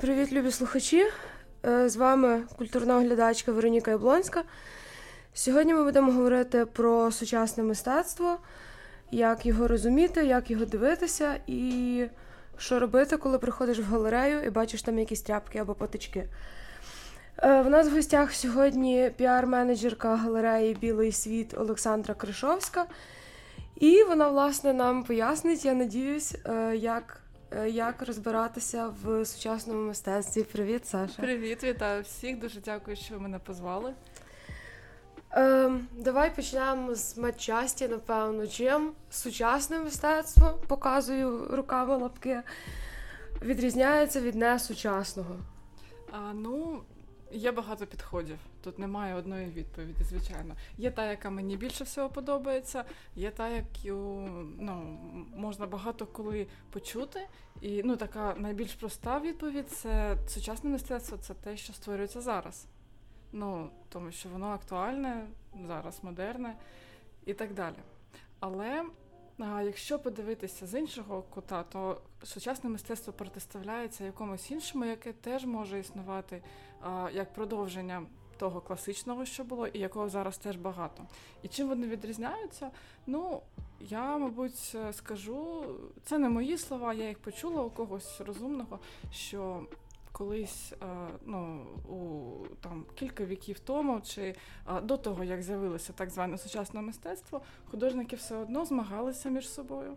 Привіт, любі слухачі! Е, з вами культурна оглядачка Вероніка Яблонська. Сьогодні ми будемо говорити про сучасне мистецтво, як його розуміти, як його дивитися, і що робити, коли приходиш в галерею і бачиш там якісь тряпки або потички. Е, в нас в гостях сьогодні піар-менеджерка галереї Білий світ Олександра Кришовська. І вона, власне, нам пояснить, я надіюсь, е, як як розбиратися в сучасному мистецтві. Привіт, Саша. Привіт, вітаю всіх. Дуже дякую, що ви мене позвали. Ем, Давай почнемо з матчасті, напевно. Чим сучасне мистецтво показую руками лапки, відрізняється від несучасного? А, Ну, Є багато підходів. Тут немає одної відповіді, звичайно. Є та, яка мені більше всього подобається, є та, яку ну, можна багато коли почути. І ну, така найбільш проста відповідь це сучасне мистецтво це те, що створюється зараз. Ну, Тому що воно актуальне, зараз модерне і так далі. Але а якщо подивитися з іншого кута, то сучасне мистецтво протиставляється якомусь іншому, яке теж може існувати а, як продовження того класичного, що було, і якого зараз теж багато. І чим вони відрізняються? Ну, я, мабуть, скажу, це не мої слова, я їх почула у когось розумного, що колись е, ну, у там кілька віків тому, чи е, до того, як з'явилося так зване сучасне мистецтво, художники все одно змагалися між собою.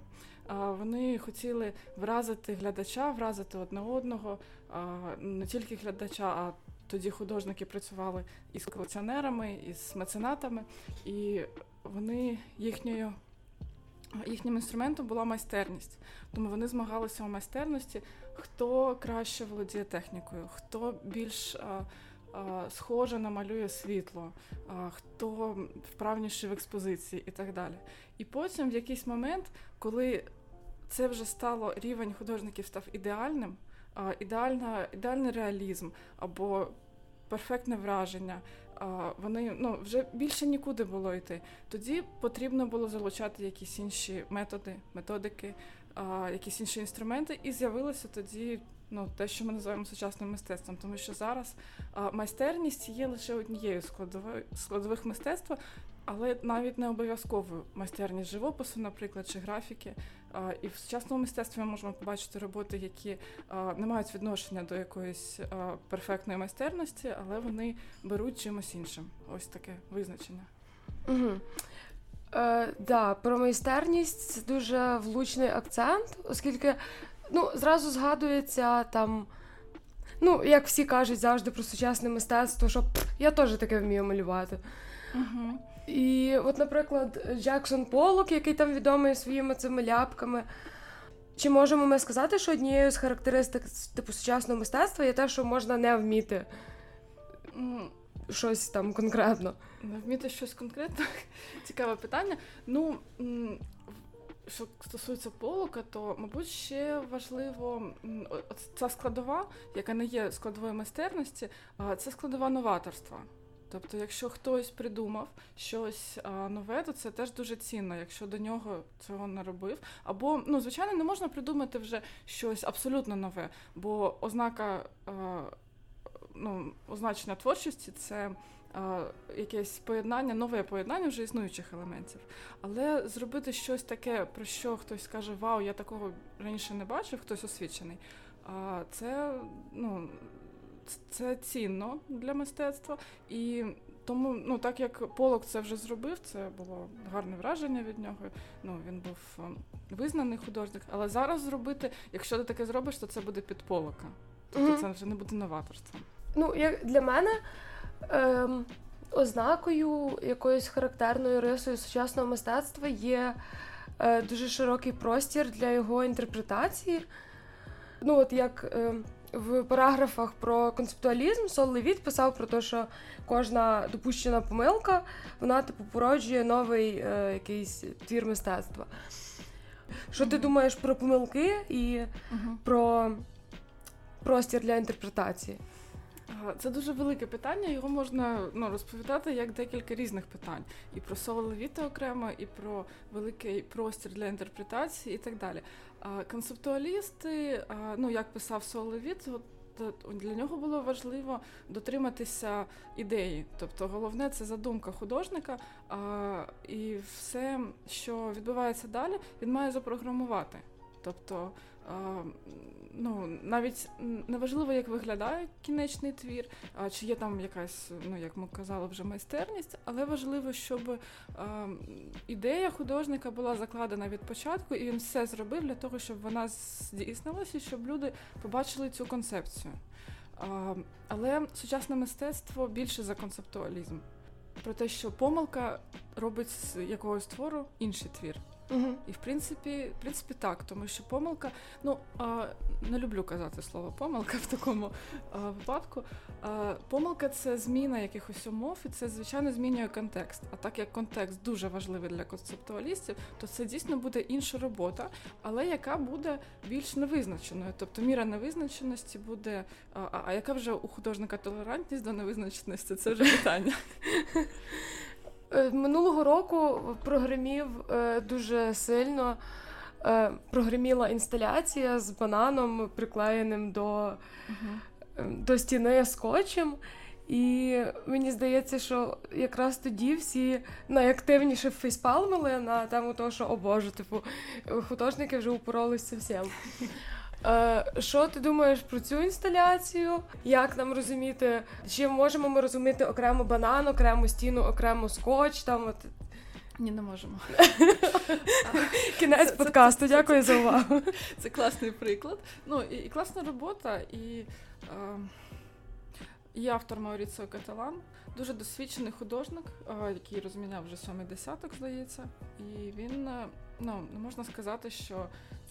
Вони хотіли вразити глядача, вразити одне одного, не тільки глядача, а тоді художники працювали із колекціонерами, із меценатами, і вони їхньою їхнім інструментом була майстерність. Тому вони змагалися у майстерності, хто краще володіє технікою, хто більш а, а, схоже намалює світло, а, хто вправніший в експозиції і так далі. І потім, в якийсь момент, коли це вже стало рівень художників став ідеальним, ідеальна, ідеальний реалізм або перфектне враження вони ну вже більше нікуди було йти. Тоді потрібно було залучати якісь інші методи, методики, якісь інші інструменти, і з'явилося тоді. Ну, те, що ми називаємо сучасним мистецтвом, тому що зараз а, майстерність є лише однією складових складових мистецтва, але навіть не обов'язковою майстерність живопису, наприклад, чи графіки. І в сучасному мистецтві ми можемо побачити роботи, які не мають відношення до якоїсь перфектної майстерності, але вони беруть чимось іншим. Ось таке визначення. Угу. Е, да, Про майстерність це дуже влучний акцент, оскільки ну, зразу згадується там. Ну, як всі кажуть завжди про сучасне мистецтво, що я теж таке вмію малювати. Угу. І, от, наприклад, Джексон Полок, який там відомий своїми цими ляпками. Чи можемо ми сказати, що однією з характеристик типу сучасного мистецтва є те, що можна не вміти щось там конкретно? Не вміти щось конкретно? Цікаве питання. Ну, що стосується полука, то, мабуть, ще важливо ця складова, яка не є складовою майстерності, це складова новаторства. Тобто, якщо хтось придумав щось а, нове, то це теж дуже цінно, якщо до нього цього не робив. Або, ну, звичайно, не можна придумати вже щось абсолютно нове, бо ознака а, ну, означення творчості це а, якесь поєднання, нове поєднання вже існуючих елементів. Але зробити щось таке, про що хтось скаже, Вау, я такого раніше не бачив, хтось освічений. А це ну, це цінно для мистецтва. І тому, ну так як Полок це вже зробив, це було гарне враження від нього. Ну він був визнаний художник. Але зараз зробити, якщо ти таке зробиш, то це буде під Полока. Тобто mm-hmm. це вже не буде новаторством. Ну, як для мене ем, ознакою якоюсь характерною рисою сучасного мистецтва є е, дуже широкий простір для його інтерпретації. Ну, от як. Е, в параграфах про концептуалізм Сол Левіт писав про те, що кожна допущена помилка вона типу породжує новий е, якийсь твір мистецтва. Що ти думаєш про помилки і про простір для інтерпретації? Це дуже велике питання, його можна ну, розповідати як декілька різних питань. І про соло Левіта окремо, і про великий простір для інтерпретації, і так далі. Концептуалісти, ну як писав Соловіт, для нього було важливо дотриматися ідеї. Тобто, головне це задумка художника, а, і все, що відбувається далі, він має запрограмувати. Тобто ну, навіть неважливо, як виглядає кінечний твір, чи є там якась, ну як ми казали, вже майстерність, але важливо, щоб ідея художника була закладена від початку, і він все зробив для того, щоб вона здійснилася, щоб люди побачили цю концепцію. Але сучасне мистецтво більше за концептуалізм. Про те, що помилка робить з якогось твору інший твір. Угу. І в принципі, в принципі, так, тому що помилка, ну а, не люблю казати слово помилка в такому а, випадку. А, Помилка це зміна якихось умов, і це, звичайно, змінює контекст. А так як контекст дуже важливий для концептуалістів, то це дійсно буде інша робота, але яка буде більш невизначеною. Тобто міра невизначеності буде. А, а яка вже у художника толерантність до невизначеності? Це вже питання. Е, минулого року прогремів е, дуже сильно. Е, прогреміла інсталяція з бананом, приклеєним до uh-huh. до стіни скотчем. І мені здається, що якраз тоді всі найактивніше фейспалмили на тему того, що о Боже, типу, художники вже упоролися всім. Е, що ти думаєш про цю інсталяцію? Як нам розуміти? Чи можемо ми розуміти окремо банан, окрему стіну, окремо скотч? Там от ні, не можемо. Кінець подкасту. Дякую за увагу. Це класний приклад. Ну і, класна робота, і е, автор Мауріціо Каталан, дуже досвідчений художник, е, який розміняв вже сьомий десяток, здається. І він ну не можна сказати, що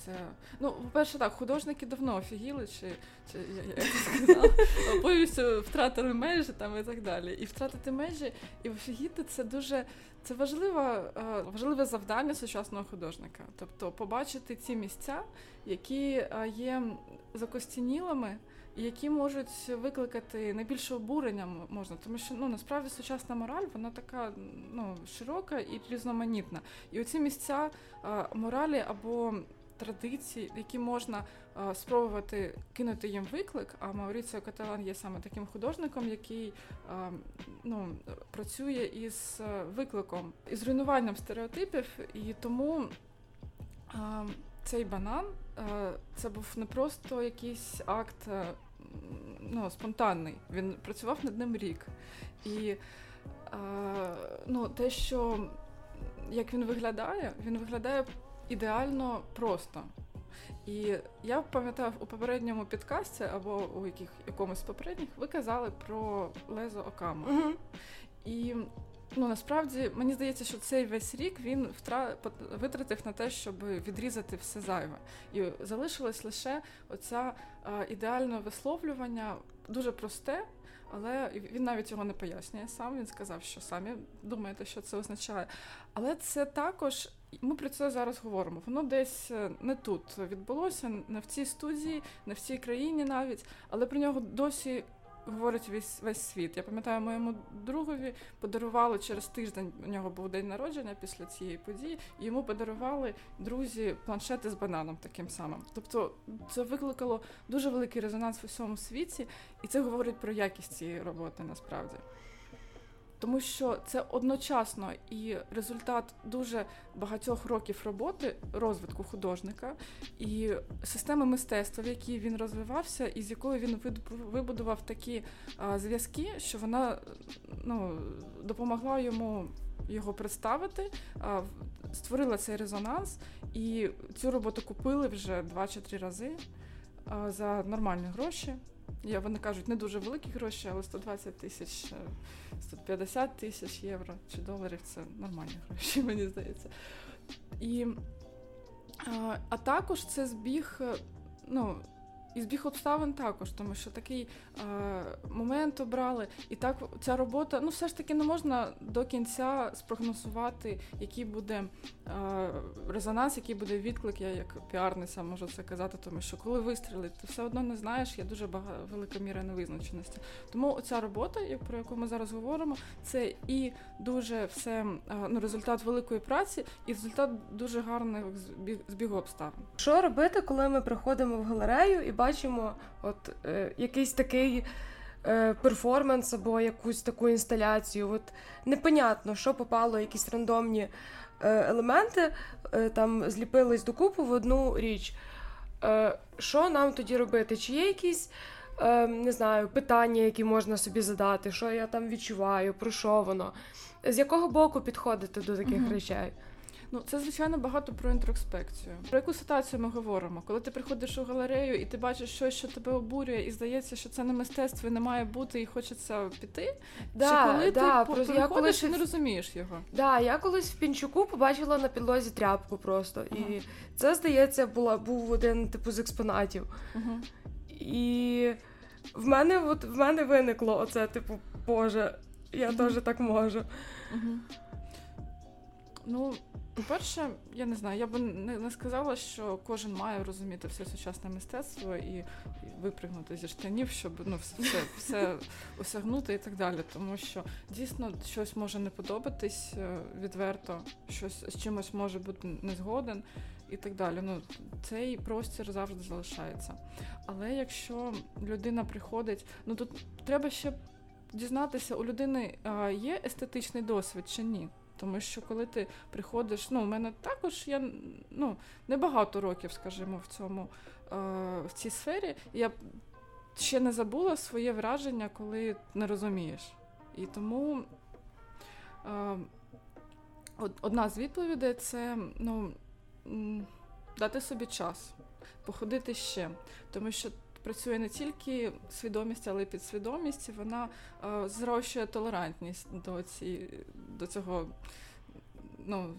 це ну, по-перше, так, художники давно офігіли, чи чи я, я сказала, повністю втратили межі там і так далі. І втратити межі і офігіти це дуже це важливе, важливе завдання сучасного художника. Тобто побачити ці місця, які е, є закостінілими. Які можуть викликати найбільше обурення можна, тому що ну насправді сучасна мораль вона така ну широка і різноманітна. І оці місця а, моралі або традиції, які можна а, спробувати кинути їм виклик. А Мауріціо Каталан є саме таким художником, який а, ну, працює із викликом, із руйнуванням стереотипів, і тому цей банан це був не просто якийсь акт ну, спонтанний. Він працював над ним рік. І ну, те, що як він виглядає, він виглядає ідеально просто. І я пам'ятаю у попередньому підкасті або у яких якомусь попередніх ви казали про Лезо Окама. uh І ну насправді мені здається, що цей весь рік він втра... витратив на те, щоб відрізати все зайве. І залишилось лише оця ідеальне висловлювання, дуже просте. Але він навіть його не пояснює сам. Він сказав, що самі думаєте, що це означає. Але це також ми про це зараз говоримо. Воно десь е, не тут відбулося, не в цій студії, не в цій країні навіть, але про нього досі. Говорить весь весь світ. Я пам'ятаю, моєму другові подарували через тиждень. У нього був день народження після цієї події, і йому подарували друзі планшети з бананом таким самим. Тобто це викликало дуже великий резонанс в усьому світі, і це говорить про якість цієї роботи насправді тому що це одночасно і результат дуже багатьох років роботи, розвитку художника і системи мистецтва, в якій він розвивався, і з якою він вибудував такі а, зв'язки, що вона ну, допомогла йому його представити, а, створила цей резонанс, і цю роботу купили вже два чи три рази за нормальні гроші. Я, Вони кажуть, не дуже великі гроші, але 120 тисяч, 150 е, тисяч євро чи доларів це нормальні гроші, мені здається. І, А, а також це збіг. Е, ну, і збіг обставин також, тому що такий е, момент обрали. І так ця робота, ну все ж таки не можна до кінця спрогнозувати, який буде е, резонанс, який буде відклик. Я як піарниця можу це казати, тому що коли вистрілить, ти все одно не знаєш, є дуже бага, велика міра невизначеності. Тому ця робота, про яку ми зараз говоримо, це і дуже все е, ну, результат великої праці, і результат дуже гарних збігу обставин. Що робити, коли ми приходимо в галерею і бачимо, бачимо от е, якийсь такий е, перформанс або якусь таку інсталяцію. От непонятно, що попало, якісь рандомні е, елементи е, там зліпились докупи в одну річ. Е, Що нам тоді робити? Чи є якісь е, не знаю, питання, які можна собі задати, що я там відчуваю, про що воно? З якого боку підходити до таких Мгм. речей? Ну, це звичайно багато про інтроспекцію. Про яку ситуацію ми говоримо? Коли ти приходиш у галерею і ти бачиш щось, що тебе обурює, і здається, що це не мистецтво і не має бути, і хочеться піти. Да, Чи коли да, ти просто я колись і не розумієш його? Да, я колись в Пінчуку побачила на підлозі тряпку просто. Ага. І це, здається, була, був один типу з експонатів. Угу. І в мене, от, в мене виникло оце, типу, Боже, я Мгм. теж так можу. Ну, по-перше, я не знаю, я би не, сказала, що кожен має розуміти все сучасне мистецтво і, випригнути зі штанів, щоб ну, все, все, осягнути і так далі. Тому що дійсно щось може не подобатись е, відверто, щось з чимось може бути не згоден і так далі. Ну, цей простір завжди залишається. Але якщо людина приходить, ну тут треба ще дізнатися, у людини а, є естетичний досвід чи ні. Тому що коли ти приходиш, ну, у мене також я ну, небагато років, скажімо, в цьому е, в цій сфері. Я ще не забула своє враження, коли не розумієш. І тому е, одна з відповідей це ну, дати собі час, походити ще. Тому що працює не тільки свідомість, але й підсвідомість, і вона е, зрощує толерантність до, ці, до цього ну,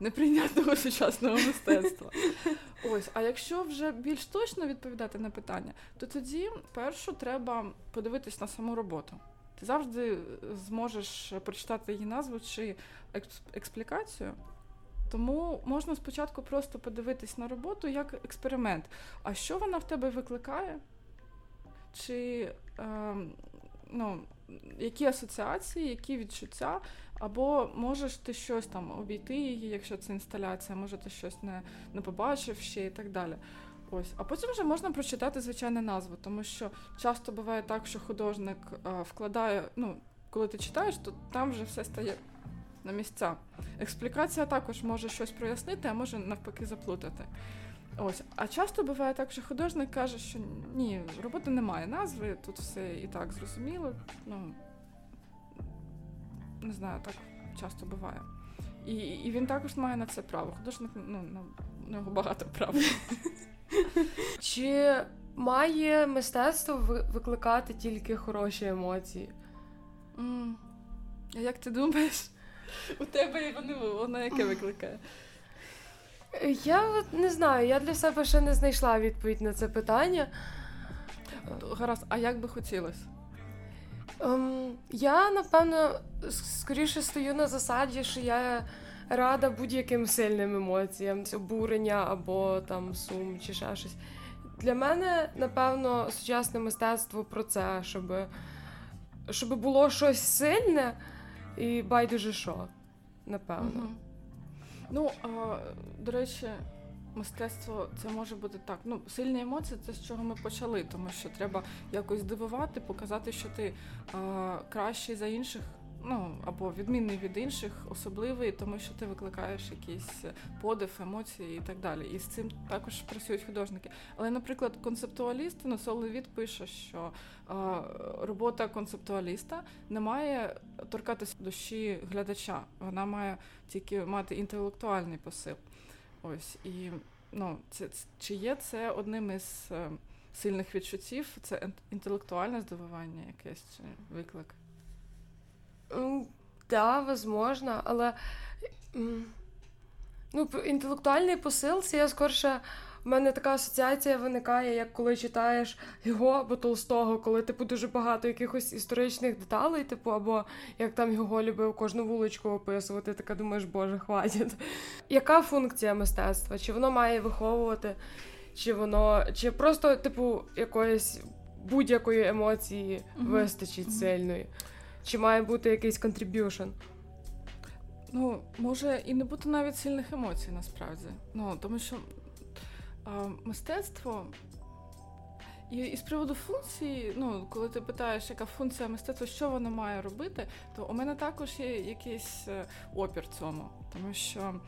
неприйнятного сучасного мистецтва. Ось, а якщо вже більш точно відповідати на питання, то тоді першу треба подивитись на саму роботу. Ти завжди зможеш прочитати її назву чи експлікацію. Тому можна спочатку просто подивитись на роботу як експеримент. А що вона в тебе викликає? Чи е, ну, які асоціації, які відчуття? Або можеш ти щось там обійти її, якщо це інсталяція, може ти щось не, не побачив ще і так далі. Ось, а потім вже можна прочитати звичайну назву, тому що часто буває так, що художник е, вкладає, ну, коли ти читаєш, то там вже все стає на місця. Експлікація також може щось прояснити, а може навпаки заплутати. Ось, а часто буває так, що художник каже, що ні, роботи немає назви, тут все і так зрозуміло. Ну не знаю, так часто буває. І, і він також має на це право. Художник, ну, на нього багато прав. Чи має мистецтво викликати тільки хороші емоції? А як ти думаєш? У тебе вони воно яке викликає? Я от не знаю, я для себе ще не знайшла відповідь на це питання. Гаразд, а як би хотілося? Ем, я, напевно, скоріше стою на засаді, що я рада будь-яким сильним емоціям, обурення або там сум чи ще щось. Для мене, напевно, сучасне мистецтво про це, щоб, щоб було щось сильне і байдуже що. Напевно. Угу. Ну, а, до речі, мистецтво це може бути так. Ну, сильні емоції це з чого ми почали, тому що треба якось здивувати, показати, що ти а, кращий за інших. Ну, або відмінний від інших, особливий, тому що ти викликаєш якийсь подив, емоції і так далі. І з цим також працюють художники. Але, наприклад, концептуаліст, ну, Соловіт пише, що а, робота концептуаліста не має торкатися душі глядача. Вона має тільки мати інтелектуальний посил. Ось і ну, це, чи є це одним із е, сильних відчуттів? Це ін- інтелектуальне здивування, якесь виклик? Да, возможно, але ну, інтелектуальний посил це я скорше. В мене така асоціація виникає, як коли читаєш його або Толстого, коли типу дуже багато якихось історичних деталей, типу, або як там його любив кожну вуличку описувати, така думаєш, боже, хватить. Яка функція мистецтва? Чи воно має виховувати, чи воно, чи просто, типу, якоїсь будь-якої емоції вистачить Мгм. сильної? Чи має бути якийсь contribution? Ну, може і не бути навіть сильних емоцій насправді. Ну, тому що а, мистецтво, І, і з приводу функції, ну коли ти питаєш, яка функція мистецтва, що воно має робити, то у мене також є якийсь е, опір цьому, тому що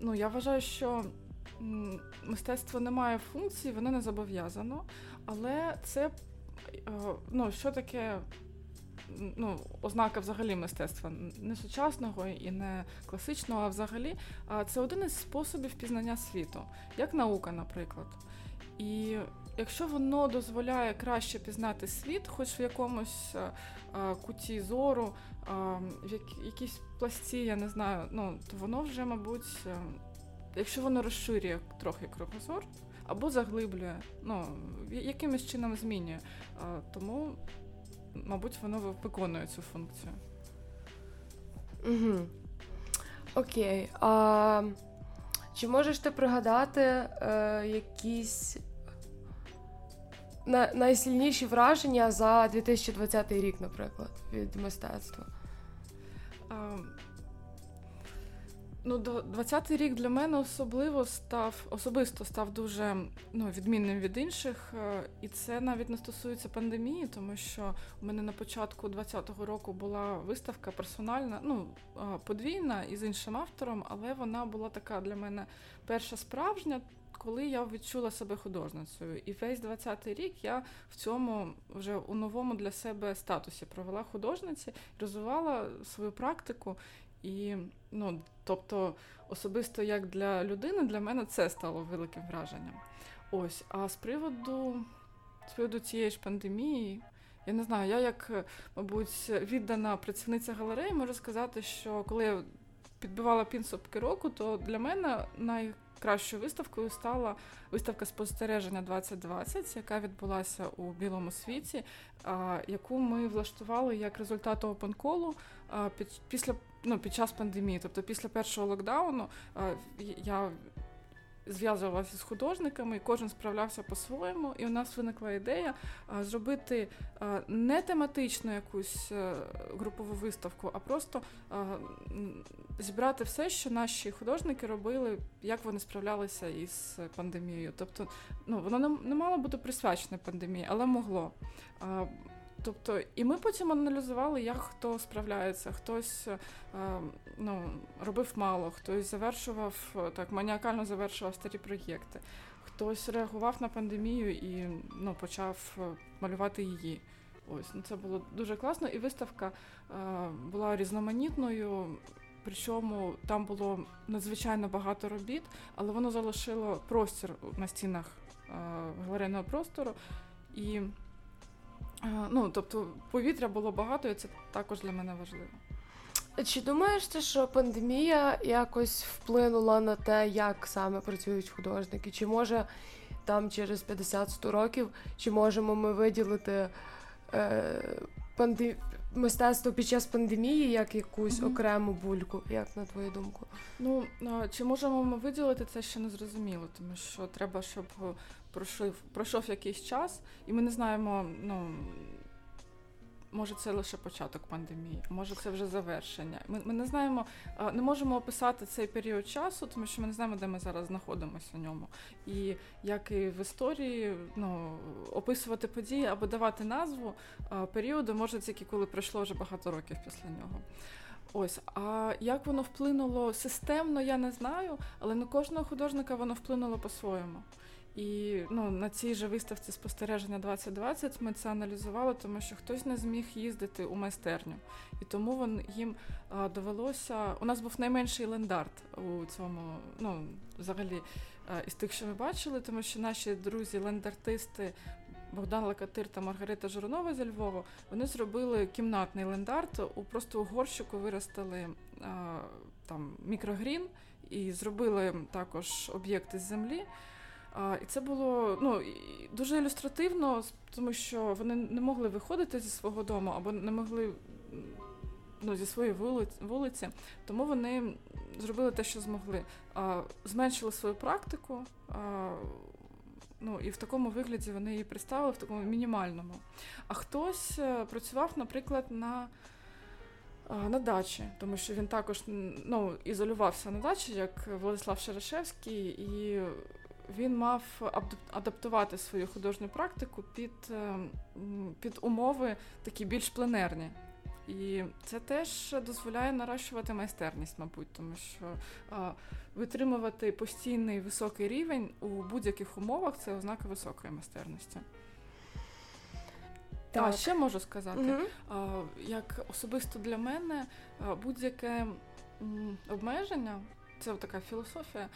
ну я вважаю, що мистецтво не має функції, воно не зобов'язано, але це е, ну, що таке ну, ознака взагалі мистецтва не сучасного і не класичного, а взагалі це один із способів пізнання світу, як наука, наприклад. І якщо воно дозволяє краще пізнати світ, хоч в якомусь а, куті зору, а, в якійсь пласті, я не знаю, ну то воно вже, мабуть, е, якщо воно розширює трохи кругозор або заглиблює, ну якимось чином змінює. Тому мабуть, воно виконує цю функцію. Угу. Окей. А Чи можеш ти пригадати е, якісь на, найсильніші враження за 2020 рік, наприклад, від мистецтва? А, Ну, 20-й рік для мене особливо став особисто став дуже ну, відмінним від інших, е, і це навіть не стосується пандемії, тому що у мене на початку 20-го року була виставка персональна, ну подвійна із іншим автором, але вона була така для мене перша справжня. Коли я відчула себе художницею, і весь 20-й рік я в цьому вже у новому для себе статусі провела художниці, розвивала свою практику. І, ну, тобто, особисто як для людини, для мене це стало великим враженням. Ось, а з приводу з приводу цієї ж пандемії, я не знаю, я як, мабуть, віддана працівниця галереї, можу сказати, що коли я підбивала підсумки року, то для мене найкращою виставкою стала виставка спостереження 2020, яка відбулася у білому світі, яку ми влаштували як результат опенколу після ну, під час пандемії, тобто після першого локдауну, я зв'язувалася з художниками, і кожен справлявся по-своєму. І у нас виникла ідея зробити не тематичну якусь е, групову виставку, а просто зібрати все, що наші художники робили, як вони справлялися із пандемією. Тобто, ну воно не мало бути присвячене пандемії, але могло. Тобто, і ми потім аналізували, як хто справляється, хтось е, ну, робив мало, хтось завершував так, маніакально завершував старі проєкти, хтось реагував на пандемію і ну, почав е, малювати її. Ось ну це було дуже класно, і виставка е, була різноманітною. Причому там було надзвичайно багато робіт, але воно залишило простір на стінах е, галерейного простору. І Ну, тобто повітря було багато, і це також для мене важливо. Чи думаєш ти, що пандемія якось вплинула на те, як саме працюють художники? Чи може там через 50-100 років, чи можемо ми виділити е, панде... мистецтво під час пандемії як якусь mm-hmm. окрему бульку, як на твою думку? Ну чи можемо ми виділити це ще не зрозуміло, тому що треба, щоб пройшов пройшов якийсь час, і ми не знаємо, ну. Може, це лише початок пандемії, може це вже завершення. Ми ми не знаємо, не можемо описати цей період часу, тому що ми не знаємо, де ми зараз знаходимося у ньому. І як і в історії, ну описувати події або давати назву періоду може тільки коли пройшло вже багато років після нього. Ось, а як воно вплинуло системно, я не знаю, але на кожного художника воно вплинуло по-своєму. І ну, на цій же виставці спостереження 2020 ми це аналізували, тому що хтось не зміг їздити у майстерню. І тому вон, їм а, довелося. У нас був найменший лендарт у цьому, ну, взагалі, а, із тих, що ми бачили, тому що наші друзі, лендартисти. Богдан Лакатир та Маргарита Журанова зі Львова вони зробили кімнатний лендарт. У просто у горщику виростили а, там мікрогрін і зробили також об'єкти з землі. А, І це було ну, дуже ілюстративно, тому що вони не могли виходити зі свого дому або не могли ну, зі своєї вулиці, тому вони зробили те, що змогли. А, Зменшили свою практику. А, Ну і в такому вигляді вони її представили, в такому мінімальному. А хтось е, працював, наприклад, на на дачі, тому що він також ну, ізолювався на дачі, як Владислав Шерешевський, і він мав адаптувати свою художню практику під, під умови такі більш пленерні. І це теж дозволяє наращувати майстерність, мабуть, тому що а, витримувати постійний високий рівень у будь-яких умовах це ознака високої майстерності. Так. А ще можу сказати, а, як особисто для мене будь-яке м, обмеження, це така філософія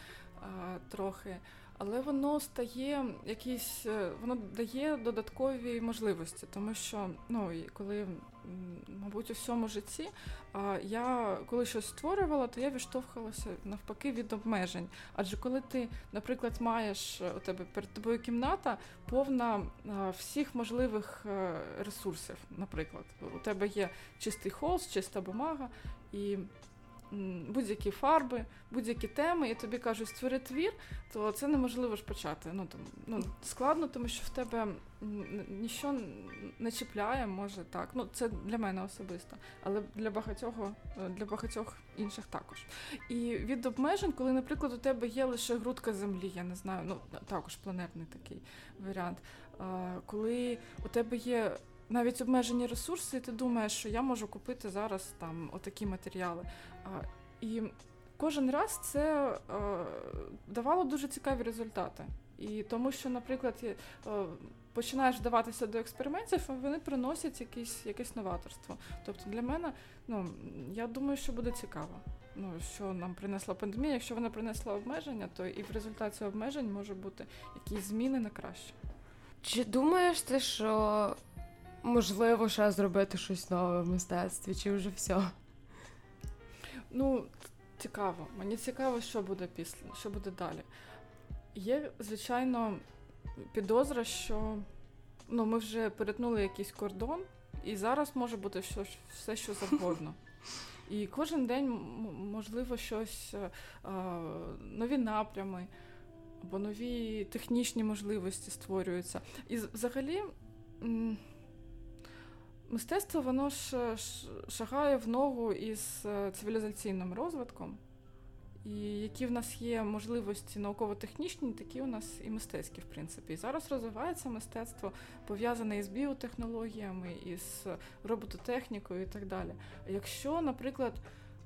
а, трохи але воно стає якісь, е, воно дає додаткові можливості, тому що ну коли, мабуть, у всьому житті я коли щось створювала, то я відштовхувалася навпаки від обмежень. Адже коли ти, наприклад, маєш е, у тебе перед тобою кімната повна всіх можливих е, ресурсів, наприклад, у тебе є чистий холст, чиста бумага і будь-які фарби, будь-які теми, і тобі кажуть, створи твір, то це неможливо ж почати. Ну там ну складно, тому що в тебе нічого не чіпляє, може так. Ну це для мене особисто, але для багатьох е, для багатьох інших також. І від обмежень, коли, наприклад, у тебе є лише грудка землі, я не знаю, ну також планетний такий варіант. Коли у тебе є навіть обмежені ресурси, і ти думаєш, що я можу купити зараз там отакі матеріали. І кожен раз це е, давало дуже цікаві результати. І тому, що, наприклад, е, починаєш вдаватися до експериментів, а вони приносять якісь, якесь новаторство. Тобто для мене, ну я думаю, що буде цікаво. Ну, що нам принесла пандемія, якщо вона принесла обмеження, то і в результаті обмежень може бути якісь зміни на краще. Чи думаєш ти, що можливо ще зробити щось нове в мистецтві, чи вже все? Ну, цікаво. Мені цікаво, що буде після, що буде далі. Є, звичайно, підозра, що ну, ми вже перетнули якийсь кордон, і зараз може бути все, все що завгодно. І кожен день, можливо, щось, е, нові напрями або нові технічні можливості створюються. І взагалі. Мистецтво воно ж шагає в ногу із е, цивілізаційним розвитком. І які в нас є можливості науково-технічні, такі у нас і мистецькі, в принципі. І зараз розвивається мистецтво, пов'язане із біотехнологіями, із робототехнікою і так далі. Якщо, наприклад,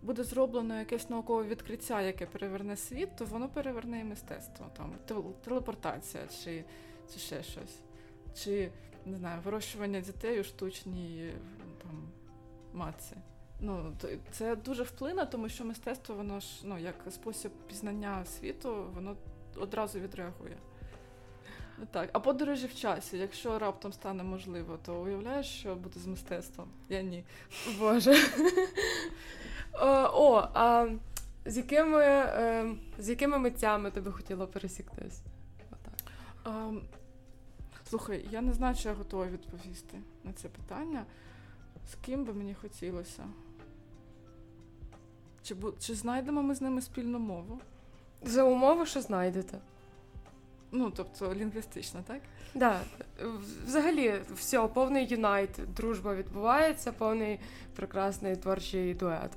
буде зроблено якесь наукове відкриття, яке переверне світ, то воно переверне і мистецтво, там телепортація чи, чи ще щось. Чи не знаю, вирощування дітей у штучній там, матці. Ну, Це дуже вплине, тому що мистецтво, воно ж ну, як спосіб пізнання світу, воно одразу відреагує. Так, А подорожі в часі, якщо раптом стане можливо, то уявляєш, що буде з мистецтвом? Я ні. Боже. О, а з якими ем, з якими митцями ти би хотіла пересіктись? Слухай, я не знаю, чи я готова відповісти на це питання. З ким би мені хотілося? Чи чи знайдемо ми з ними спільну мову? За умови, що знайдете. Ну, тобто лінгвістично, так? Так. Да. Взагалі, все, повний юнайт, дружба відбувається, повний прекрасний творчий дует.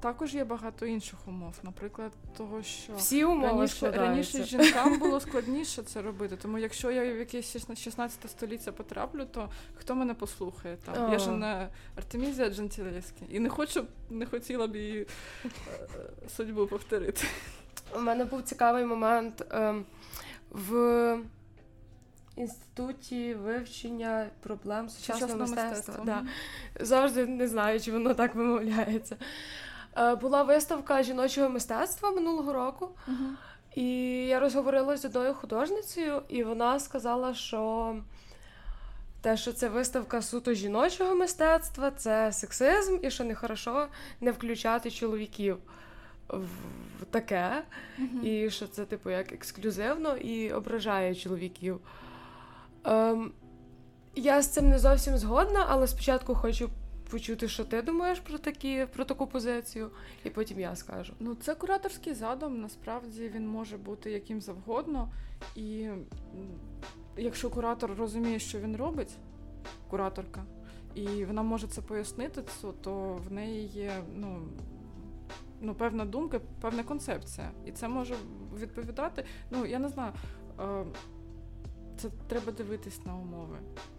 Також є багато інших умов, наприклад, того, що всі умови раніше раніше жінкам було складніше це робити. Тому якщо я в якесь 16 століття потраплю, то хто мене послухає? Там я ж не Артемізія Джентілеська. І не хочу, не хотіла б її е, судьбу повторити. У мене був цікавий момент е, в інституті вивчення проблем сучасного мистецтва. мистецтва. Да. Завжди не знаю, чи воно так вимовляється. Е, була виставка жіночого мистецтва минулого року, uh і я розговорила з одною художницею, і вона сказала, що те, що це виставка суто жіночого мистецтва, це сексизм, і що нехорошо не включати чоловіків в таке, uh і що це, типу, як ексклюзивно і ображає чоловіків. Ем, Я з цим не зовсім згодна, але спочатку хочу почути, що ти думаєш про такі, про таку позицію, і потім я скажу. Ну, це кураторський задум, насправді він може бути яким завгодно. І якщо куратор розуміє, що він робить, кураторка, і вона може це пояснити, то в неї є ну, ну, певна думка, певна концепція. І це може відповідати. Ну, я не знаю, е, це треба дивитись на умови.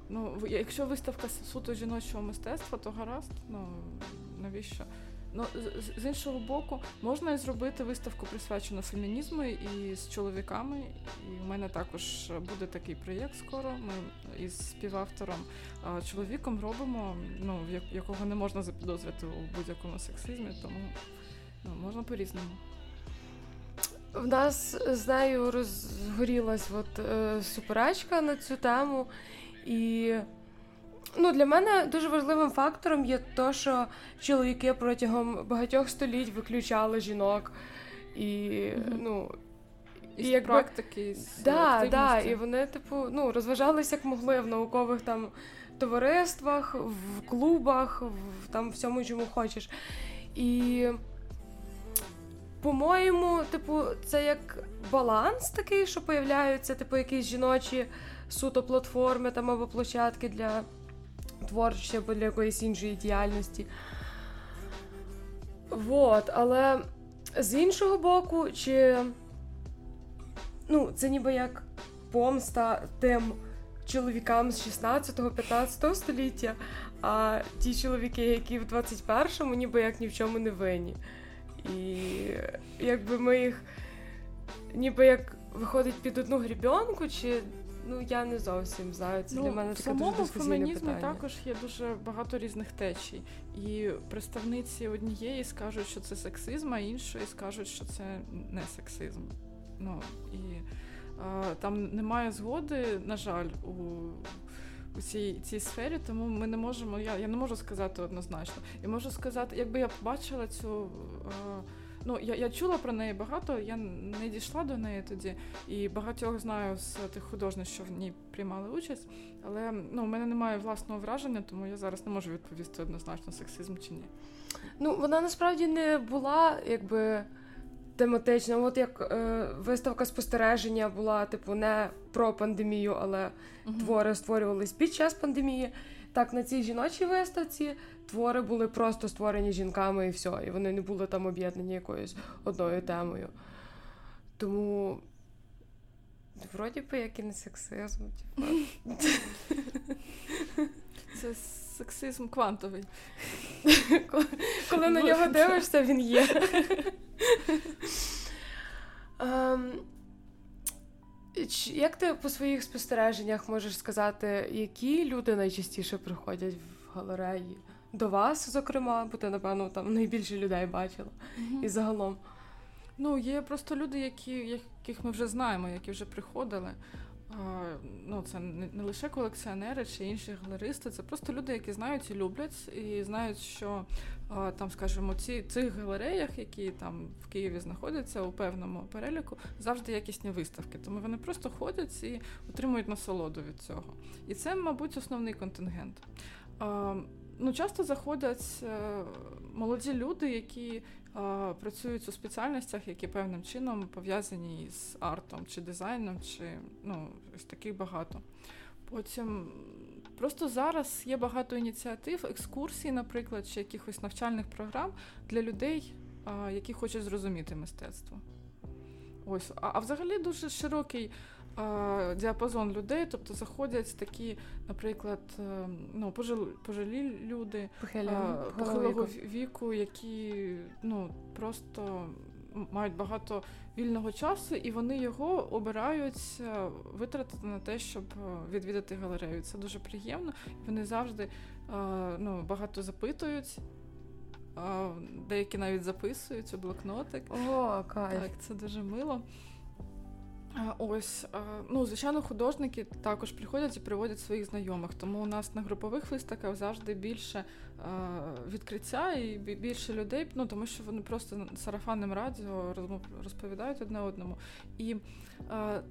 Ну, Якщо виставка суто жіночого мистецтва, то гаразд, ну навіщо? Ну, з, іншого боку, можна і зробити виставку присвячену фемінізму і з чоловіками. І у мене також буде такий проєкт скоро. Ми із співавтором чоловіком робимо, ну якого не можна запідозрити у будь-якому сексизмі, тому ну, можна по-різному. В нас з нею розгорілась от, е, суперечка на цю тему, і ну, для мене дуже важливим фактором є те, що чоловіки протягом багатьох століть виключали жінок. І, mm-hmm. ну, і якби... практики. Да, да, і вони, типу, ну, розважалися як могли в наукових там товариствах, в клубах, в там всьому, чому хочеш. І, по-моєму, типу, це як баланс такий, що появляються, типу, якісь жіночі суто платформи там або площадки для творчості або для якоїсь іншої діяльності. Вот, але з іншого боку, чи ну, це ніби як помста тим чоловікам з 16-15 століття, а ті чоловіки, які в 21-му, ніби як ні в чому не винні. І якби ми їх ніби як виходить під одну грібенку, чи Ну я не зовсім знаю. Це ну, для мене таке дуже дискусійне фемінізмі також є дуже багато різних течій. І представниці однієї скажуть, що це сексизм, а іншої скажуть, що це не сексизм. Ну і а, там немає згоди, на жаль, у у цій цій сфері, тому ми не можемо. Я я не можу сказати однозначно. Я можу сказати, якби я побачила цю. А, Ну, я я чула про неї багато, я не дійшла до неї тоді, і багатьох знаю з тих художників, що в ній приймали участь. Але ну, у мене немає власного враження, тому я зараз не можу відповісти однозначно, сексизм чи ні. Ну, вона насправді не була якби тематична. От як е, виставка спостереження була, типу, не про пандемію, але uh твори створювались під час пандемії. Так, на цій жіночій виставці твори були просто створені жінками і все. І вони не були там об'єднані якоюсь одною темою. Тому. Вроді би, як і не сексизм. Типу. Це сексизм квантовий. Коли на нього дивишся, він є. Ем, як ти по своїх спостереженнях можеш сказати, які люди найчастіше приходять в галереї? До вас, зокрема, бо ти, напевно, там найбільше людей бачила mm-hmm. і загалом. Ну, є просто люди, які, яких ми вже знаємо, які вже приходили. Ну, Це не лише колекціонери чи інші галеристи, це просто люди, які знають і люблять, і знають, що там, скажімо, ці цих галереях, які там в Києві знаходяться у певному переліку, завжди якісні виставки. Тому вони просто ходять і отримують насолоду від цього. І це, мабуть, основний контингент. Ну, Часто заходять е, молоді люди, які працюють у спеціальностях, які певним чином пов'язані з артом чи дизайном, чи ну, ось таких багато. Потім просто зараз є багато ініціатив, екскурсій, наприклад, чи якихось навчальних програм для людей, які хочуть зрозуміти мистецтво. Ось, а, а взагалі дуже широкий діапазон людей, тобто заходять такі, наприклад, е, ну, пожил, пожилі люди а, похилого віку, які ну, просто мають багато вільного часу, і вони його обирають е, витратити на те, щоб е, відвідати галерею. Це дуже приємно. Вони завжди ну, багато запитують. Деякі навіть записують у блокнотик. О, кайф. Так, це дуже мило. Ось, ну, звичайно, художники також приходять і приводять своїх знайомих. Тому у нас на групових виставках завжди більше відкриття і більше людей, ну тому що вони просто сарафанним радіо розповідають одне одному. І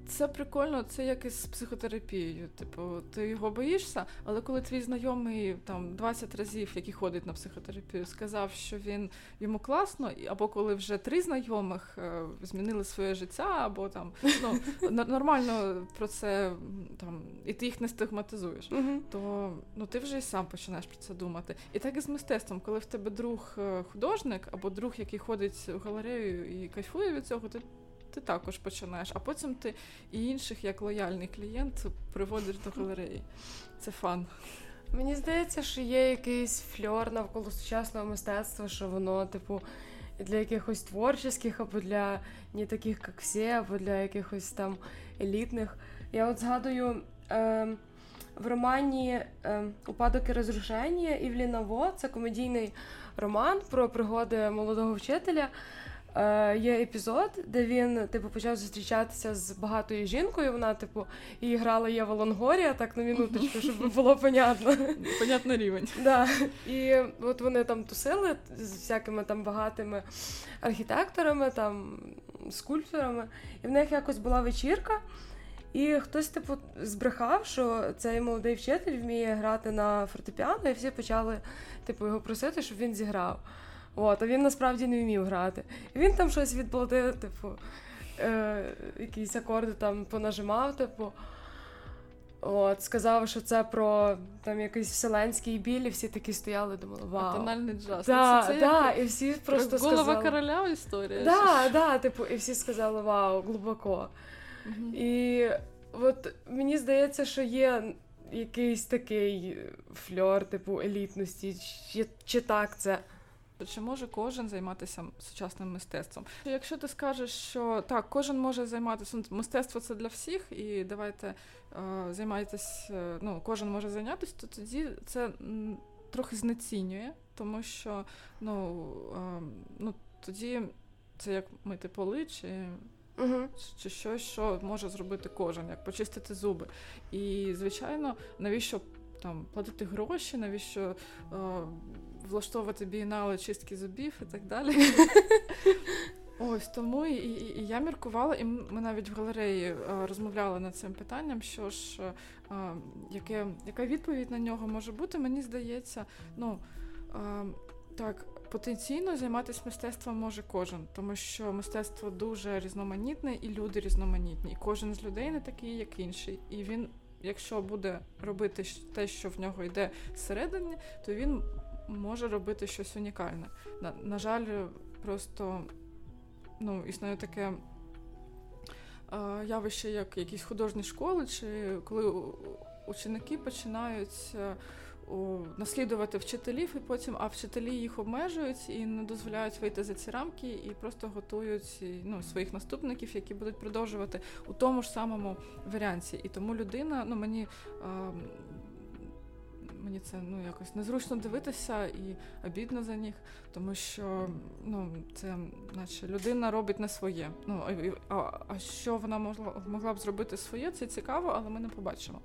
це прикольно, це як із психотерапією. Типу, ти його боїшся, але коли твій знайомий там 20 разів, який ходить на психотерапію, сказав, що він йому класно, або коли вже три знайомих е, змінили своє життя, або там ну, нормально про це там, і ти їх не стигматизуєш, то ну, ти вже і сам починаєш про це думати. І так і з мистецтвом, коли в тебе друг е, художник або друг, який ходить в галерею і кайфує від цього, ти, ти також починаєш. А потім ти і інших, як лояльний клієнт, приводиш до галереї. Це фан. Мені здається, що є якийсь фльор навколо сучасного мистецтва, що воно, типу, для якихось творчих, або для не таких, як всі, або для якихось там елітних. Я от згадую е, в романі е, Упадок і розрушення Івлі Наво, це комедійний роман про пригоди молодого вчителя. Е, є епізод, де він типу почав зустрічатися з багатою жінкою. Вона, типу, її грала Єва Лонгорія, так на минуточку, щоб було понятно. Понятний рівень. Да. І от вони там тусили з всякими там багатими архітекторами, там скульпторами, і в них якось була вечірка. І хтось, типу, збрехав, що цей молодий вчитель вміє грати на фортепіано, і всі почали, типу, його просити, щоб він зіграв. От, а він насправді не вмів грати. І він там щось відплатив, типу, е, якісь акорди там понажимав, типу. От, сказав, що це про там якийсь вселенський біль, і всі такі стояли, думали, вау. Тональний джаз. Да, це, це да, як і всі просто голова сказали, короля історія. Да, да, типу, і всі сказали вау, глибоко. І от мені здається, що є якийсь такий фльор, типу, елітності, чи, чи так це. Чи може кожен займатися сучасним мистецтвом? Якщо ти скажеш, що так, кожен може займатися ну, мистецтво це для всіх, і давайте е, займайтесь, е, ну кожен може зайнятися, то тоді це трохи знецінює, тому що ну, е, ну тоді це як мити поли, чи Угу. чи щось, що може зробити кожен, як почистити зуби. І, звичайно, навіщо там платити гроші, навіщо е, влаштовувати бієнали чистки зубів і так далі. Ось тому і, і, і я міркувала, і ми навіть в галереї е, розмовляли над цим питанням, що ж, е, е, яке, яка відповідь на нього може бути, мені здається, ну е, так, потенційно займатися мистецтвом може кожен, тому що мистецтво дуже різноманітне і люди різноманітні. І кожен з людей не такий, як інший. І він, якщо буде робити те, що в нього йде зсередини, то він може робити щось унікальне. На, на жаль, просто ну, існує таке. Явище, як якісь художні школи, чи коли ученики починають е, наслідувати вчителів, і потім, а вчителі їх обмежують і не дозволяють вийти за ці рамки, і просто готують ну, своїх наступників, які будуть продовжувати у тому ж самому варіанті. І тому людина, ну мені. Мені це ну якось незручно дивитися і обідно за них, тому що ну це наче людина робить не своє. Ну а, а, що вона могла могла б зробити своє, це цікаво, але ми не побачимо.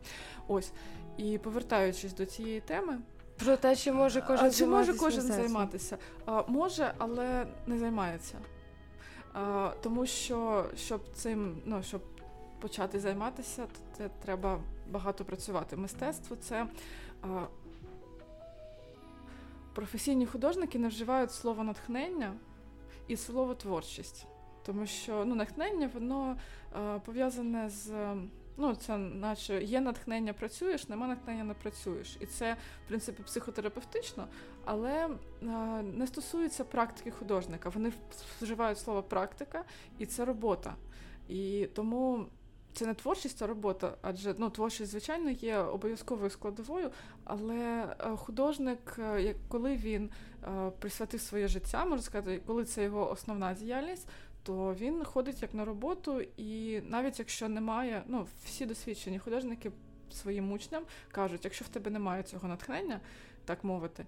Ось і повертаючись до цієї теми, Про те, чи може кожен а чи може кожен займатися? А, може, але не займається. А, тому що щоб цим, ну щоб почати займатися, то це треба багато працювати. Мистецтво це професійні художники не вживають слово натхнення і слово творчість. Тому що ну, натхнення воно пов'язане з. Ну, це наче є натхнення, працюєш, нема натхнення, не працюєш. І це, в принципі, психотерапевтично, але е, не стосується практики художника. Вони вживають слово практика, і це робота. І тому це не творчість, а робота. Адже ну, творчість, звичайно, є обов'язковою складовою, але е, художник, е, коли він е, присвятив своє життя, можна сказати, коли це його основна діяльність. То він ходить як на роботу, і навіть якщо немає, ну всі досвідчені художники своїм учням кажуть, якщо в тебе немає цього натхнення, так мовити,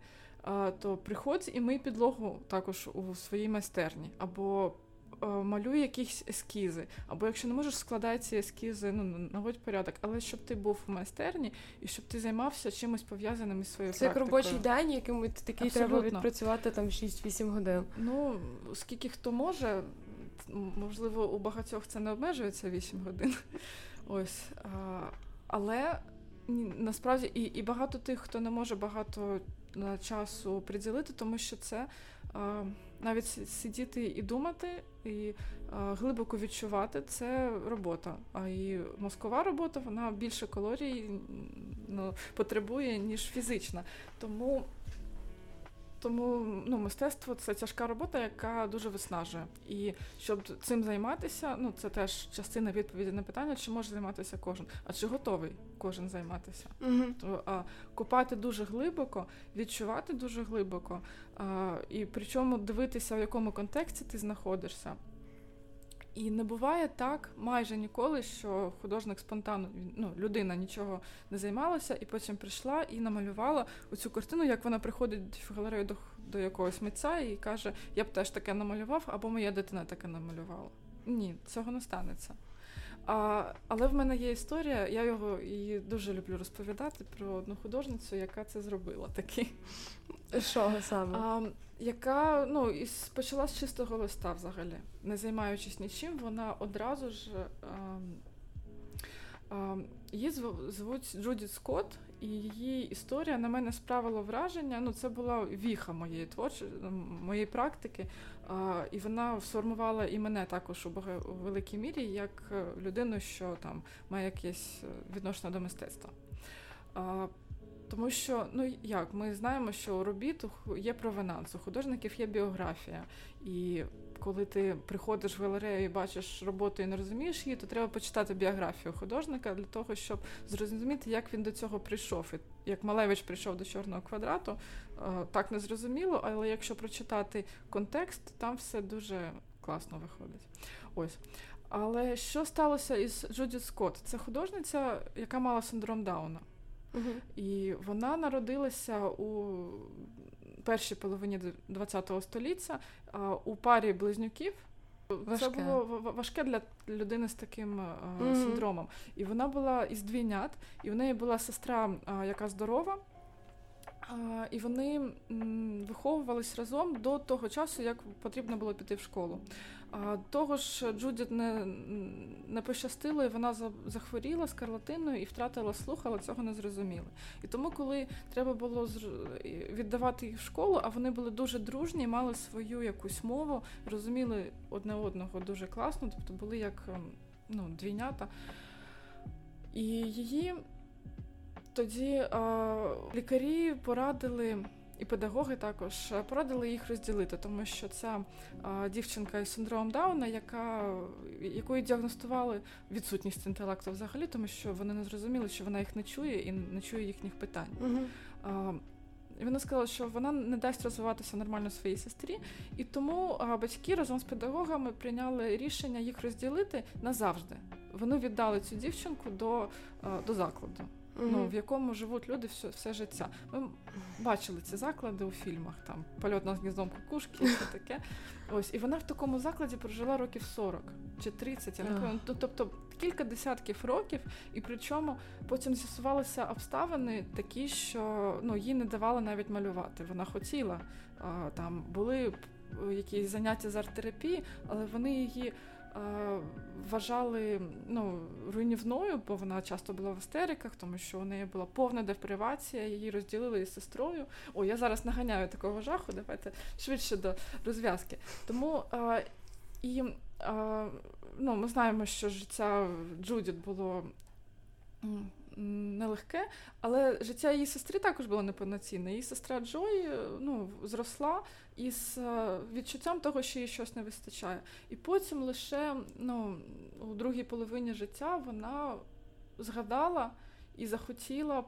то приходь і мий підлогу також у своїй майстерні, або малюй якісь ескізи, або якщо не можеш, складай ці ескізи, ну наводь порядок, але щоб ти був в майстерні і щоб ти займався чимось пов'язаним із своєю Це як робочий день, яким такий треба відпрацювати там 6-8 годин. Ну, скільки хто може, можливо, у багатьох це не обмежується 8 годин. Ось. А, але насправді і, і багато тих, хто не може багато часу приділити, тому що це навіть сидіти і думати, і глибоко відчувати це робота. А і мозкова робота вона більше калорій ну, потребує, ніж фізична. Тому тому ну, мистецтво це тяжка робота, яка дуже виснажує. І щоб цим займатися, ну це теж частина відповіді на питання, чи може займатися кожен, а чи готовий кожен займатися. Угу. То а, Купати дуже глибоко, відчувати дуже глибоко, а, і причому дивитися, в якому контексті ти знаходишся. І не буває так майже ніколи, що художник спонтанно ну, людина нічого не займалася, і потім прийшла і намалювала оцю картину, як вона приходить в галерею до до якогось митця і каже: Я б теж таке намалював, або моя дитина таке намалювала. Ні, цього не станеться. А, Але в мене є історія, я його і дуже люблю розповідати про одну художницю, яка це зробила таки. Що саме? А, Яка ну, із, почала з чистого листа взагалі, не займаючись нічим, вона одразу ж. А, а, Її звуть Джудіт Скотт, і її історія на мене справила враження. Ну, це була віха моєї творчої моєї практики, і вона сформувала і мене також у великій мірі як е, людину, що там має якесь е, відношення до мистецтва. Тому що, ну як, ми знаємо, що у робіт є провенанс, у художників є біографія. І коли ти приходиш в галерею і бачиш роботу і не розумієш її, то треба почитати біографію художника для того, щоб зрозуміти, як він до цього прийшов. І як Малевич прийшов до чорного квадрату, е, так не зрозуміло, але якщо прочитати контекст, там все дуже класно виходить. Ось. Але що сталося із Джудіт Скотт? Це художниця, яка мала синдром Дауна. Угу. І вона народилася у першій половині ХХ століття у парі близнюків. Важке. Це було важке для людини з таким uh-huh. синдромом. І вона була із двійнят, і в неї була сестра, яка здорова. І вони виховувались разом до того часу, як потрібно було піти в школу. Того ж Джудіт не не пощастило, і вона захворіла скарлатиною і втратила слух, але цього не зрозуміли. І тому, коли треба було віддавати їх в школу, а вони були дуже дружні, мали свою якусь мову, розуміли одне одного дуже класно, тобто були як ем, ну, двійнята. І її тоді а, лікарі порадили. І педагоги також порадили їх розділити, тому що ця а, дівчинка із синдромом Дауна, яка якої діагностували відсутність інтелекту взагалі, тому що вони не зрозуміли, що вона їх не чує і не чує їхніх питань. Угу. А, і вона сказала, що вона не дасть розвиватися нормально своїй сестрі, і тому а, батьки разом з педагогами прийняли рішення їх розділити назавжди. Вони віддали цю дівчинку до, до закладу mm-hmm. ну, в якому живуть люди все все життя. Ми бачили ці заклади у фільмах, там польот над гніздом кукушки і все таке. Ось, і вона в такому закладі прожила років 40 чи 30, я не пам'ятаю. Ну, тобто кілька десятків років, і причому потім з'ясувалися обставини такі, що ну, їй не давали навіть малювати. Вона хотіла. А, Там були якісь заняття з арт-терапії, але вони її вважали ну, руйнівною, бо вона часто була в істериках, тому що у неї була повна депривація, її розділили із сестрою. О, я зараз наганяю такого жаху, давайте швидше до розв'язки. Тому а, і а, ну, ми знаємо, що життя Джудіт було нелегке, але життя її сестри також було неповноцінне. Її сестра Джой е, ну, зросла із е, відчуттям того, що їй щось не вистачає. І потім лише ну, у другій половині життя вона згадала і захотіла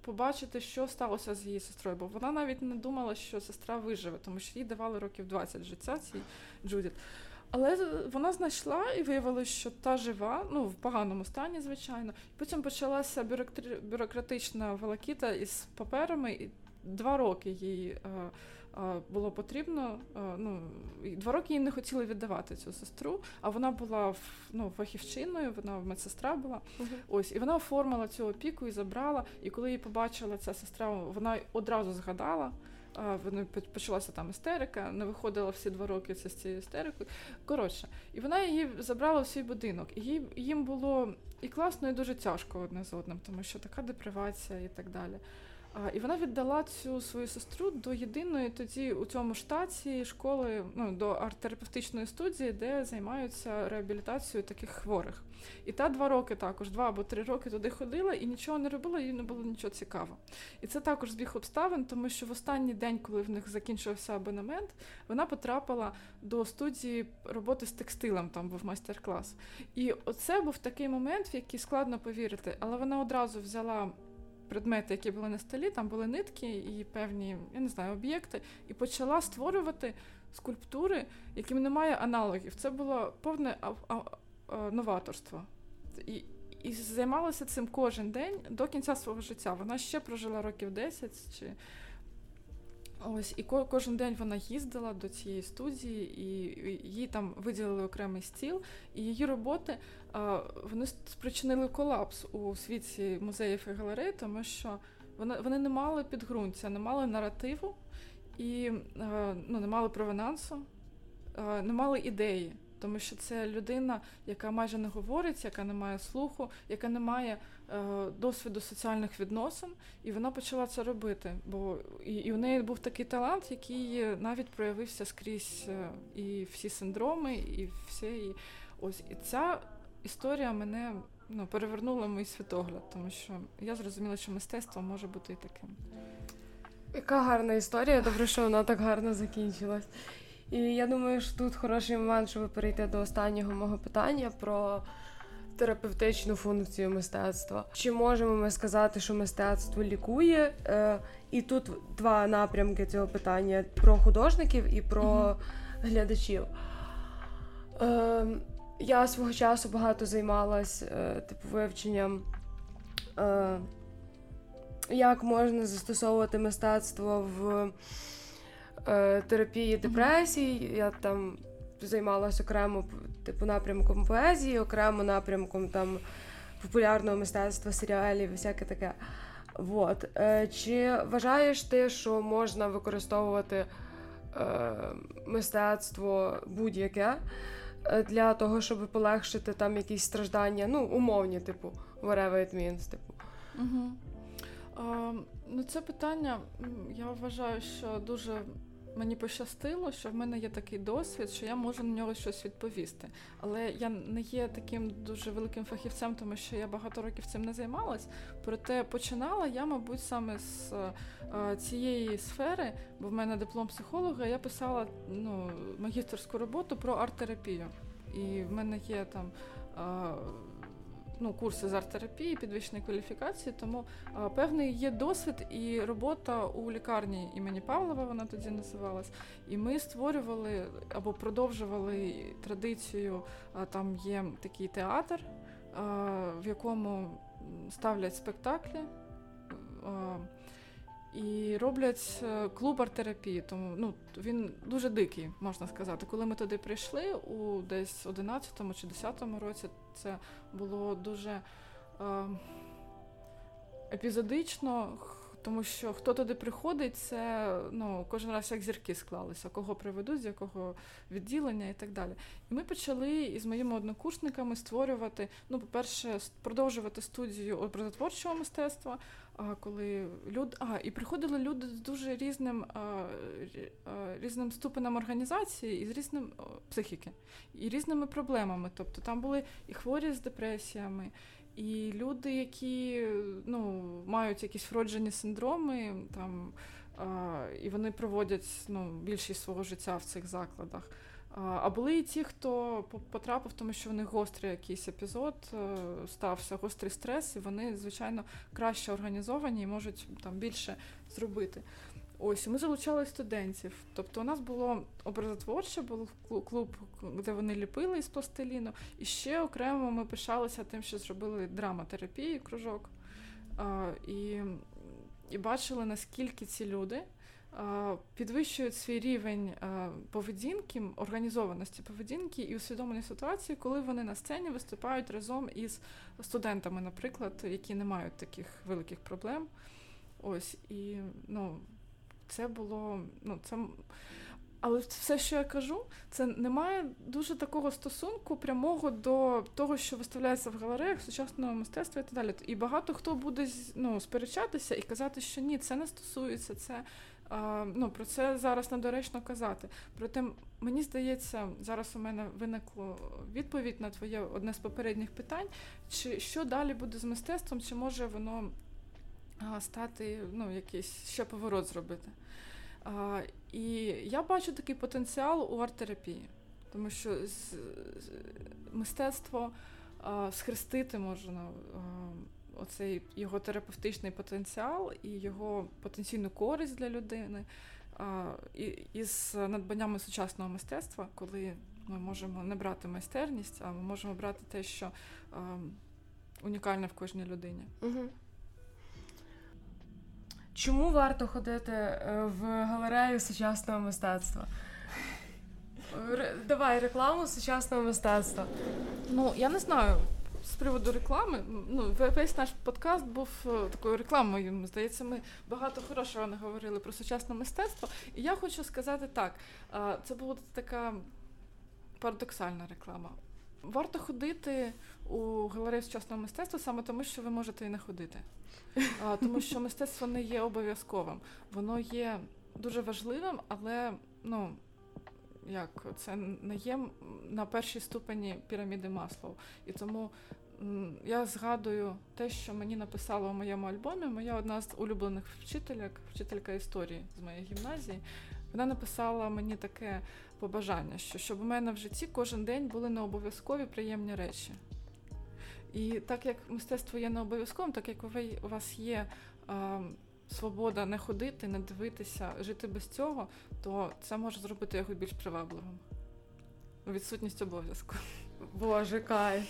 побачити, що сталося з її сестрою, бо вона навіть не думала, що сестра виживе, тому що їй давали років 20 життя цій Джудіт. Але вона знайшла і виявилося, що та жива, ну в поганому стані, звичайно. Потім почалася бюрократична волокіта із паперами, і два роки їй е, е, було потрібно. Е, ну два роки їй не хотіли віддавати цю сестру, а вона була ну, фахівчиною, вона медсестра була. Uh-huh. Ось і вона оформила цю опіку і забрала. І коли її побачила ця сестра, вона одразу згадала. Вони почалася там істерика, не виходила всі два роки це з цією істерикою. Коротше, і вона її забрала в свій будинок. І їй, їм було і класно, і дуже тяжко одне з одним, тому що така депривація і так далі. І вона віддала цю свою сестру до єдиної тоді у цьому штаті школи, ну до арт-терапевтичної студії, де займаються реабілітацією таких хворих. І та два роки також, два або три роки туди ходила і нічого не робила, їй не було нічого цікавого. І це також збіг обставин, тому що в останній день, коли в них закінчився абонемент, вона потрапила до студії роботи з текстилем, там був майстер-клас. І оце був такий момент, в який складно повірити, але вона одразу взяла предмети, які були на столі, там були нитки і певні, я не знаю, об'єкти, і почала створювати скульптури, яким немає аналогів. Це було повне новаторство. І і займалася цим кожен день до кінця свого життя. Вона ще прожила років 10 чи Ось і кожен день вона їздила до цієї студії, і їй там виділили окремий стіл, і її роботи вони спричинили колапс у світі музеїв і галерей, тому що вони не мали підґрунтя, не мали наративу і ну, не мали провенансу, не мали ідеї тому що це людина, яка майже не говорить, яка не має слуху, яка не має е, досвіду соціальних відносин, і вона почала це робити. Бо і, і у неї був такий талант, який навіть проявився скрізь е, і всі синдроми, і все. І ось і ця історія мене ну, перевернула мій світогляд, тому що я зрозуміла, що мистецтво може бути і таким. Яка гарна історія, добре, що вона так гарно закінчилась. І я думаю, що тут хороший момент, щоб перейти до останнього мого питання про терапевтичну функцію мистецтва. Чи можемо ми сказати, що мистецтво лікує? Е, І тут два напрямки цього питання: про художників і про mm-hmm. глядачів. Е, Я свого часу багато займалась е, типу вивченням. Як можна застосовувати мистецтво в терапії депресії. Я там займалася окремо типу напрямком поезії, окремо напрямком там популярного мистецтва, серіалів, всяке таке. Вот. Е, Чи вважаєш ти, що можна використовувати е, мистецтво будь-яке е, для того, щоб полегшити там якісь страждання, ну, умовні, типу, whatever it means, типу? Угу. А, ну, Це питання, я вважаю, що дуже Мені пощастило, що в мене є такий досвід, що я можу на нього щось відповісти. Але я не є таким дуже великим фахівцем, тому що я багато років цим не займалась. Проте починала я, мабуть, саме з а, цієї сфери, бо в мене диплом психолога, я писала ну, магістерську роботу про арт-терапію. І в мене є там. Ну, курси з арт-терапії, підвищеної кваліфікації, тому певний є досвід і робота у лікарні імені Павлова, вона тоді називалась. І ми створювали або продовжували традицію. Там є такий театр, в якому ставлять спектаклі. І роблять е, клуб арт-терапії, тому ну він дуже дикий, можна сказати. Коли ми туди прийшли у десь 11 чи 10 році, це було дуже е, епізодично, тому що хто туди приходить, це ну кожен раз як зірки склалися, кого приведуть, з якого відділення і так далі. І ми почали із моїми однокурсниками створювати. Ну, по-перше, продовжувати студію образотворчого мистецтва. Коли люди а, і приходили люди з дуже різним різним ступенем організації і з різним психіки, і різними проблемами. Тобто там були і хворі з депресіями, і люди, які ну, мають якісь вроджені синдроми, там, і вони проводять ну, більшість свого життя в цих закладах. А були і ті, хто потрапив, тому що в них гострий якийсь епізод е, стався, гострий стрес, і вони, звичайно, краще організовані і можуть там більше зробити. Ось, ми залучали студентів. Тобто у нас було образотворче, був клуб, де вони ліпили із пластиліну, і ще окремо ми пишалися тим, що зробили драматерапію, кружок. І, І бачили, наскільки ці люди підвищують свій рівень поведінки, організованості поведінки і усвідомлення ситуації, коли вони на сцені виступають разом із студентами, наприклад, які не мають таких великих проблем. Ось і ну, це було ну, це але все, що я кажу, це не має дуже такого стосунку прямого до того, що виставляється в галереях сучасного мистецтва і так далі. І багато хто буде ну, сперечатися і казати, що ні, це не стосується, це ну, про це зараз недоречно казати. Проте мені здається, зараз у мене виникла відповідь на твоє одне з попередніх питань: чи що далі буде з мистецтвом, чи може воно стати ну, якийсь ще поворот зробити. А, І я бачу такий потенціал у арт-терапії, тому що з, з, мистецтво а, схрестити можна а, оцей його терапевтичний потенціал і його потенційну користь для людини а, і, із надбаннями сучасного мистецтва, коли ми можемо не брати майстерність, а ми можемо брати те, що а, унікальне в кожній людині. Угу. Чому варто ходити е, в галерею сучасного мистецтва? Давай рекламу сучасного мистецтва. Ну, я не знаю. Приводу реклами, ну весь наш подкаст був е, такою рекламою. Здається, ми багато хорошого не говорили про сучасне мистецтво. І я хочу сказати так: це була така парадоксальна реклама. Варто ходити у галерею сучасного мистецтва саме тому, що ви можете і не ходити. Тому що мистецтво не є обов'язковим. Воно є дуже важливим, але ну. Як це не є на першій ступені піраміди Маслоу. І тому я згадую те, що мені написала у моєму альбомі. Моя одна з улюблених вчительок, вчителька історії з моєї гімназії. Вона написала мені таке побажання, що щоб у мене в житті кожен день були не обов'язкові приємні речі. І так як мистецтво є не обов'язковим, так як у вас є а, свобода не ходити, не дивитися, жити без цього, то це може зробити його більш привабливим. Відсутність обов'язку. Боже, кай,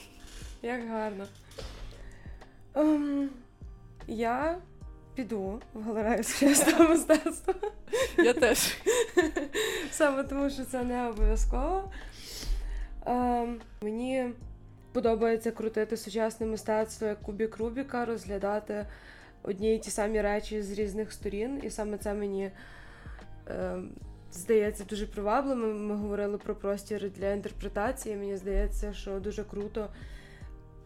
як гарно. Um, я піду в галерею сучасного мистецтва. Я теж. Саме тому, що це не обов'язково. Um, мені подобається крутити сучасне мистецтво як кубік Рубіка, розглядати одні й ті самі речі з різних сторін. І саме це мені е, здається дуже привабливим. Ми говорили про простір для інтерпретації. Мені здається, що дуже круто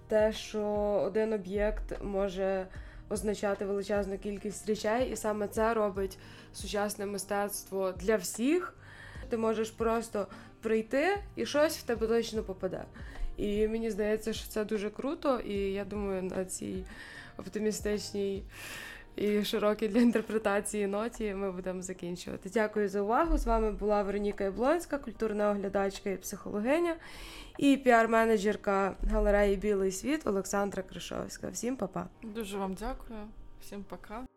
те, що один об'єкт може означати величезну кількість речей, і саме це робить сучасне мистецтво для всіх. Ти можеш просто прийти і щось в тебе точно попаде. І мені здається, що це дуже круто, і я думаю, на цій оптимістичній і широкі для інтерпретації ноті ми будемо закінчувати. Дякую за увагу. З вами була Вероніка Яблонська, культурна оглядачка і психологиня, і піар-менеджерка галереї Білий світ Олександра Кришовська. Всім па-па. Дуже вам дякую, всім пока.